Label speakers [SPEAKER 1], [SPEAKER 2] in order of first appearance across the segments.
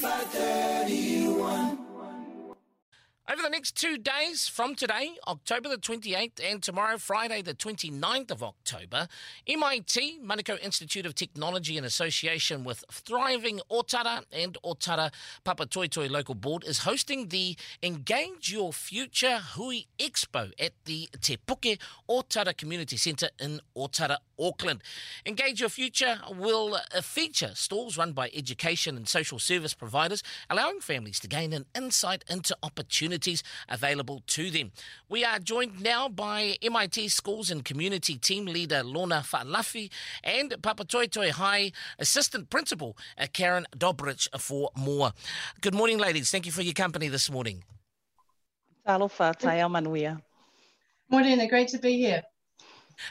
[SPEAKER 1] 531.
[SPEAKER 2] Over the next two days from today, October the 28th, and tomorrow, Friday the 29th of October, MIT, Manukau Institute of Technology, in association with Thriving Otara and Otara Papatoetoe Local Board, is hosting the Engage Your Future Hui Expo at the Te Puke O Tara Community Centre in Otara, Auckland. Engage Your Future will uh, feature stalls run by education and social service providers, allowing families to gain an insight into opportunities available to them. We are joined now by MIT Schools and Community Team Leader Lorna Fa'alafi and Papatoetoe High Assistant Principal uh, Karen Dobric for more. Good morning, ladies. Thank you for your company this morning.
[SPEAKER 3] Talofa, tai manuia.
[SPEAKER 4] Morning, great to be here.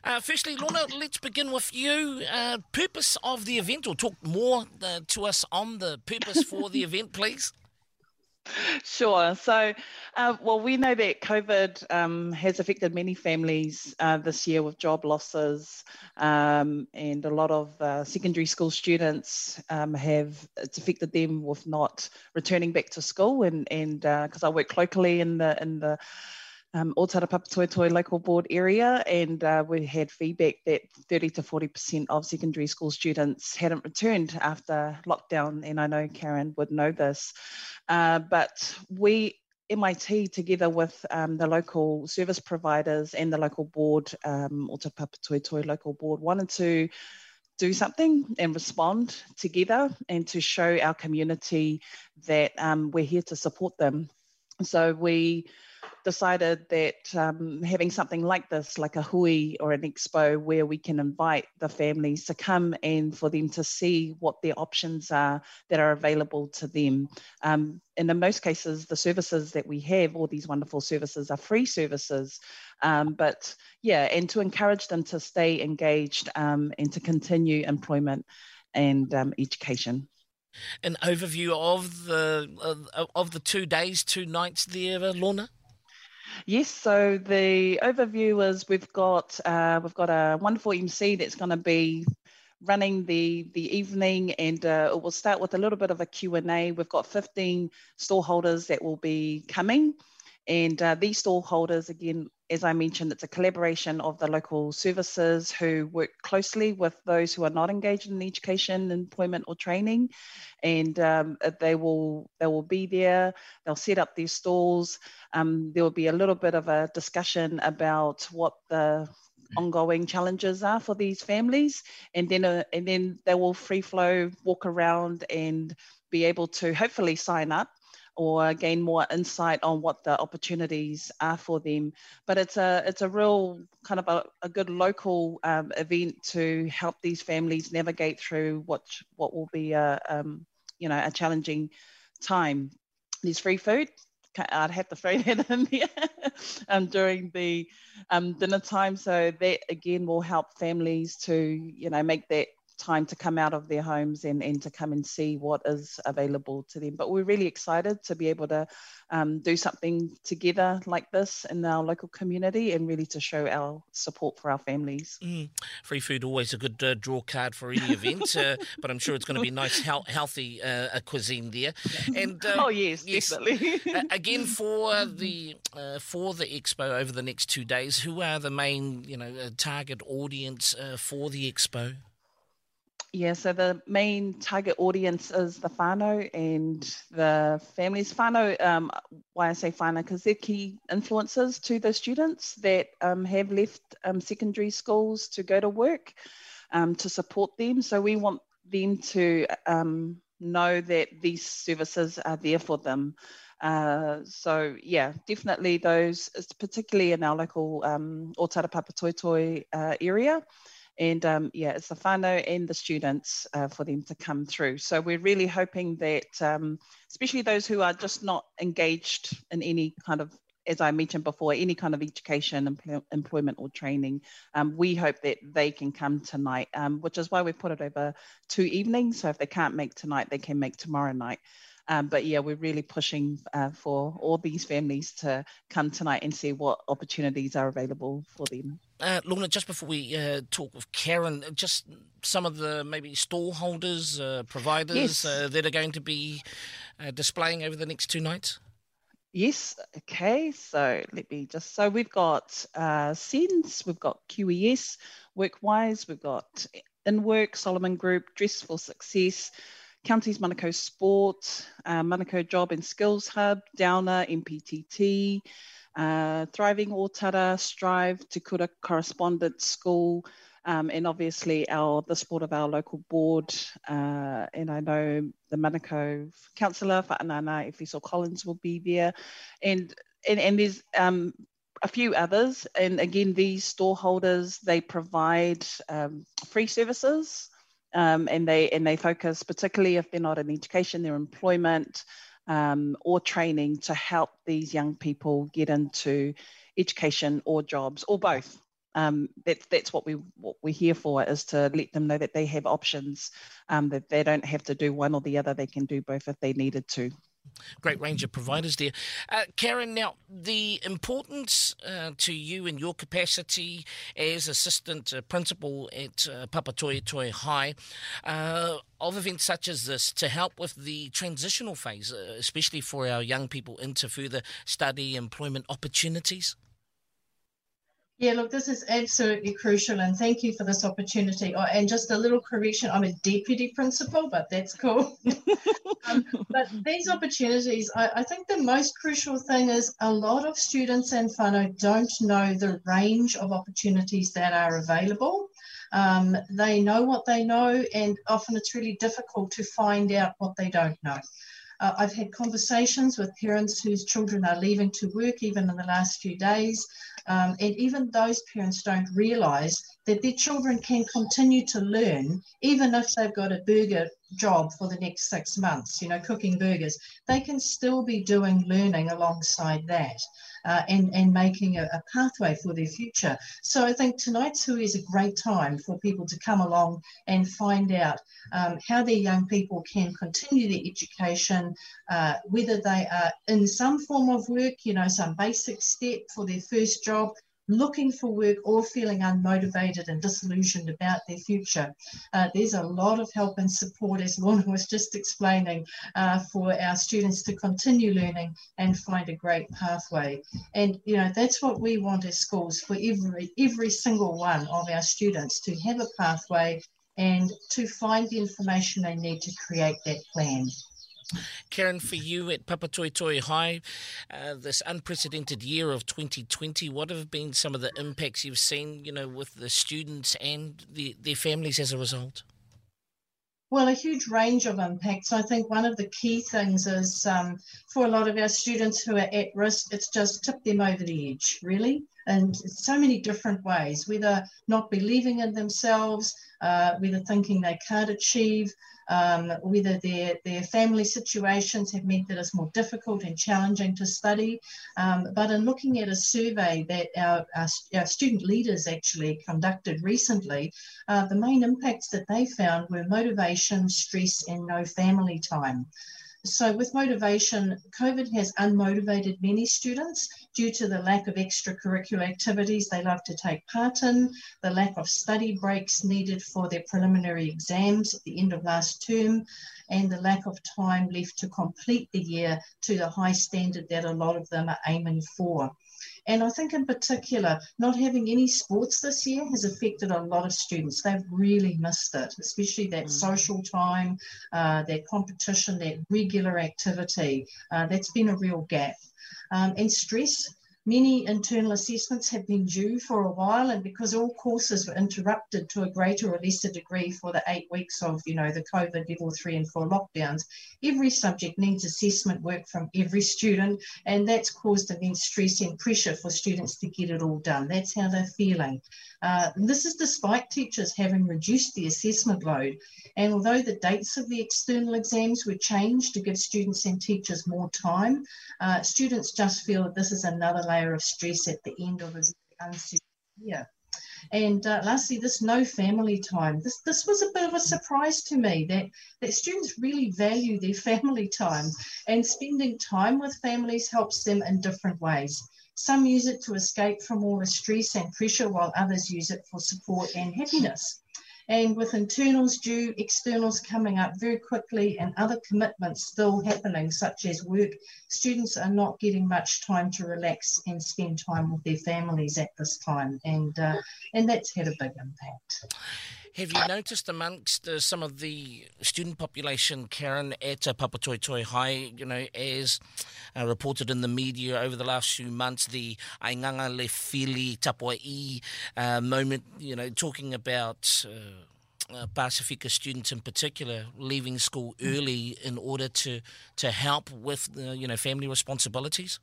[SPEAKER 2] Uh, firstly, Lorna, let's begin with you. Uh, purpose of the event, or talk more uh, to us on the purpose for the event, please.
[SPEAKER 3] Sure. So, uh, well, we know that COVID um, has affected many families uh, this year with job losses, um, and a lot of uh, secondary school students um, have it's affected them with not returning back to school. And and because I work locally in the in the um, Otara Papatoetoe local board area, and uh, we had feedback that 30 to 40% of secondary school students hadn't returned after lockdown. And I know Karen would know this, uh, but we MIT, together with um, the local service providers and the local board, um, Otara Papatoetoe local board, wanted to do something and respond together and to show our community that um, we're here to support them. So we decided that um, having something like this, like a hui or an expo, where we can invite the families to come and for them to see what their options are that are available to them. Um, and in most cases, the services that we have, all these wonderful services, are free services. Um, but yeah, and to encourage them to stay engaged um, and to continue employment and um, education
[SPEAKER 2] an overview of the of the two days, two nights there, Lorna?
[SPEAKER 3] Yes, so the overview is we've got uh, we've got a wonderful MC that's going to be running the the evening, and uh, it will start with a little bit of a Q and A. We've got 15 stallholders that will be coming, and uh, these stallholders again as I mentioned, it's a collaboration of the local services who work closely with those who are not engaged in education, employment, or training, and um, they will they will be there. They'll set up their stalls. Um, there will be a little bit of a discussion about what the ongoing challenges are for these families, and then uh, and then they will free flow walk around and be able to hopefully sign up or gain more insight on what the opportunities are for them. But it's a it's a real kind of a, a good local um, event to help these families navigate through what what will be a um, you know a challenging time. There's free food. I'd have to throw that in there um, during the um, dinner time, so that again will help families to you know make that time to come out of their homes and, and to come and see what is available to them. But we're really excited to be able to um, do something together like this in our local community and really to show our support for our families.
[SPEAKER 2] Mm. Free food always a good uh, draw card for any event, uh, but I'm sure it's going to be nice, he- healthy uh, cuisine there.
[SPEAKER 3] And uh, oh yes, yes. definitely.
[SPEAKER 2] again for the uh, for the expo over the next two days, who are the main you know uh, target audience for the expo?
[SPEAKER 3] Yeah, so the main target audience is the whānau and the families. Whānau, um, why I say whānau, because they're key influences to the students that um, have left um, secondary schools to go to work um, to support them. So we want them to um, know that these services are there for them. Uh, so yeah, definitely those, particularly in our local um, Otara Papatoetoe uh, area. And um, yeah, it's the whānau and the students uh, for them to come through. So we're really hoping that, um, especially those who are just not engaged in any kind of as I mentioned before, any kind of education, empl- employment, or training, um, we hope that they can come tonight, um, which is why we've put it over two evenings. So if they can't make tonight, they can make tomorrow night. Um, but yeah, we're really pushing uh, for all these families to come tonight and see what opportunities are available for them.
[SPEAKER 2] Uh, Lorna, just before we uh, talk with Karen, just some of the maybe stall holders, uh, providers
[SPEAKER 3] Yes.
[SPEAKER 2] uh, that are going to be uh, displaying over the next two nights.
[SPEAKER 3] Yes, okay. So let me just, so we've got uh, SENS, we've got QES, WorkWise, we've got InWork, Solomon Group, Dress for Success, Counties Manukau Sport, uh, Manukau Job and Skills Hub, Downer, MPTT, uh, Thriving Otara, Strive, Te Kura Correspondence School, um, and obviously our the support of our local board. Uh, and I know the Manukau councillor, Fa'anānā Efeso Collins, will be there. And, and, and there's um, a few others. And again, these store holders, they provide um, free services. Um, and they and they focus particularly if they're not in education, their employment um, or training to help these young people get into education or jobs or both. Um, that's that's what we what we're here for is to let them know that they have options, um, that they don't have to do one or the other. They can do both if they needed to.
[SPEAKER 2] Great range of providers there. Uh, Karen, now, the importance uh, to you in your capacity as assistant uh, principal at uh, Papatoetoe High uh, of events such as this to help with the transitional phase, uh, especially for our young people into further study, employment opportunities?
[SPEAKER 4] Yeah, look, this is absolutely crucial, and thank you for this opportunity. Oh, and just a little correction: I'm a deputy principal, but that's cool. um, but these opportunities, I, I, think the most crucial thing is a lot of students and whānau don't know the range of opportunities that are available. Um, they know what they know, and often it's really difficult to find out what they don't know. Uh, I've had conversations with parents whose children are leaving to work even in the last few days. Um, and even those parents don't realise that their children can continue to learn even if they've got a burger job for the next six months, you know, cooking burgers. They can still be doing learning alongside that. Uh, and, and making a, a, pathway for their future. So I think tonight's Hui is a great time for people to come along and find out um, how their young people can continue their education, uh, whether they are in some form of work, you know, some basic step for their first job, looking for work or feeling unmotivated and disillusioned about their future. Uh, there's a lot of help and support, as Lorna was just explaining, uh, for our students to continue learning and find a great pathway. And you know that's what we want as schools for every every single one of our students to have a pathway and to find the information they need to create that plan.
[SPEAKER 2] Karen, for you at Papatoetoe High, uh, this unprecedented year of 2020, what have been some of the impacts you've seen, you know, with the students and the, their families as a result?
[SPEAKER 4] Well, a huge range of impacts. I think one of the key things is um, for a lot of our students who are at risk, it's just tipped them over the edge, really, in so many different ways, whether not believing in themselves, uh, whether thinking they can't achieve, um, whether their, their family situations have meant that it's more difficult and challenging to study. Um, but in looking at a survey that our, our, our student leaders actually conducted recently, uh, the main impacts that they found were motivation, stress, and no family time. So, with motivation, COVID has unmotivated many students due to the lack of extracurricular activities they love to take part in, the lack of study breaks needed for their preliminary exams at the end of last term, and the lack of time left to complete the year to the high standard that a lot of them are aiming for. And I think, in particular, not having any sports this year has affected a lot of students. They've really missed it, especially that mm. social time, uh, that competition, that regular activity. Uh, that's been a real gap. Um, and stress Many internal assessments have been due for a while, and because all courses were interrupted to a greater or lesser degree for the eight weeks of, you know, the COVID level three and four lockdowns, every subject needs assessment work from every student, and that's caused immense stress and pressure for students to get it all done. That's how they're feeling. Uh, this is despite teachers having reduced the assessment load. And although the dates of the external exams were changed to give students and teachers more time, uh, students just feel that this is another layer of stress at the end of a uncertain year. And uh, lastly, this no family time. This this was a bit of a surprise to me that that students really value their family time, and spending time with families helps them in different ways. Some use it to escape from all the stress and pressure, while others use it for support and happiness. And with internals due, externals coming up very quickly, and other commitments still happening, such as work, students are not getting much time to relax and spend time with their families at this time. And, uh, and that's had a big impact.
[SPEAKER 2] Have you noticed amongst uh, some of the student population, Karen, at uh, Papatoetoe High, you know, as uh, reported in the media over the last few months, the Ainganga Le Fili Tapuai uh, moment, you know, talking about. Uh, uh, Pasifika students in particular leaving school early in order to to help with the, you know family responsibilities?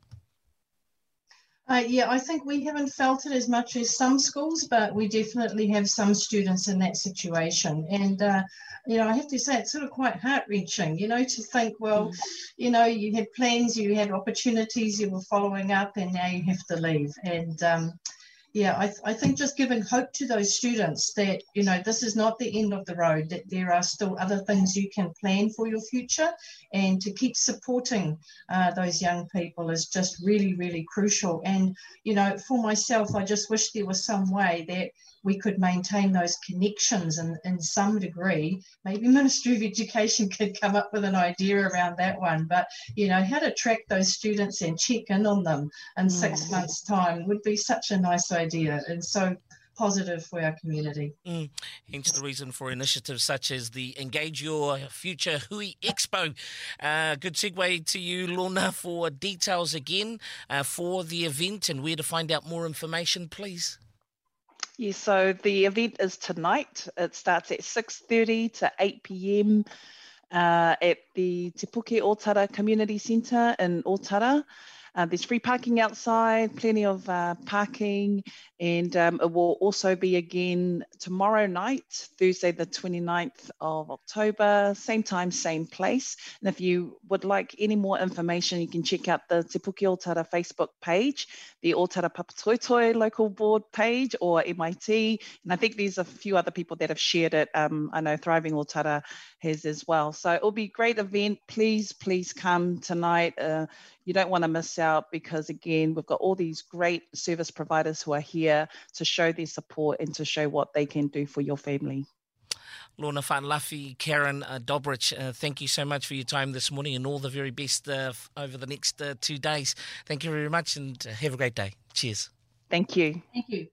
[SPEAKER 4] Uh, yeah, I think we haven't felt it as much as some schools, but we definitely have some students in that situation. And, uh, you know, I have to say it's sort of quite heart wrenching, you know, to think, well, mm. you know, you had plans, you had opportunities, you were following up, and now you have to leave. And, um, yeah, I, th- I think just giving hope to those students that, you know, this is not the end of the road, that there are still other things you can plan for your future and to keep supporting uh, those young people is just really, really crucial. And, you know, for myself, I just wish there was some way that we could maintain those connections and in some degree. Maybe Ministry of Education could come up with an idea around that one. But, you know, how to track those students and check in on them in mm. six months' time would be such a nice idea. And so positive for our community.
[SPEAKER 2] Mm. Hence the reason for initiatives such as the Engage Your Future Hui Expo. Uh, good segue to you, Lorna, for details again uh, for the event and where to find out more information, please.
[SPEAKER 3] Yeah, so the event is tonight. It starts at 6.30 to 8 p.m. Uh, at the Te Puke O Tara Community Centre in Otara. Uh, there's free parking outside, plenty of uh, parking, and um, it will also be again tomorrow night, Thursday, the 29th of October, same time, same place. And if you would like any more information, you can check out the Te Puke O Tara Facebook page, the Otara Papatoetoe local board page, or MIT. And I think there's a few other people that have shared it. Um, I know Thriving Otara has as well. So it'll be a great event. Please, please come tonight. Uh, you don't want to miss out because, again, we've got all these great service providers who are here to show their support and to show what they can do for your family.
[SPEAKER 2] Lorna Fa'alafi, Karen uh, Dobric, uh, thank you so much for your time this morning and all the very best uh, over the next uh, two days. Thank you very much and uh, have a great day. Cheers.
[SPEAKER 3] Thank you.
[SPEAKER 4] Thank you.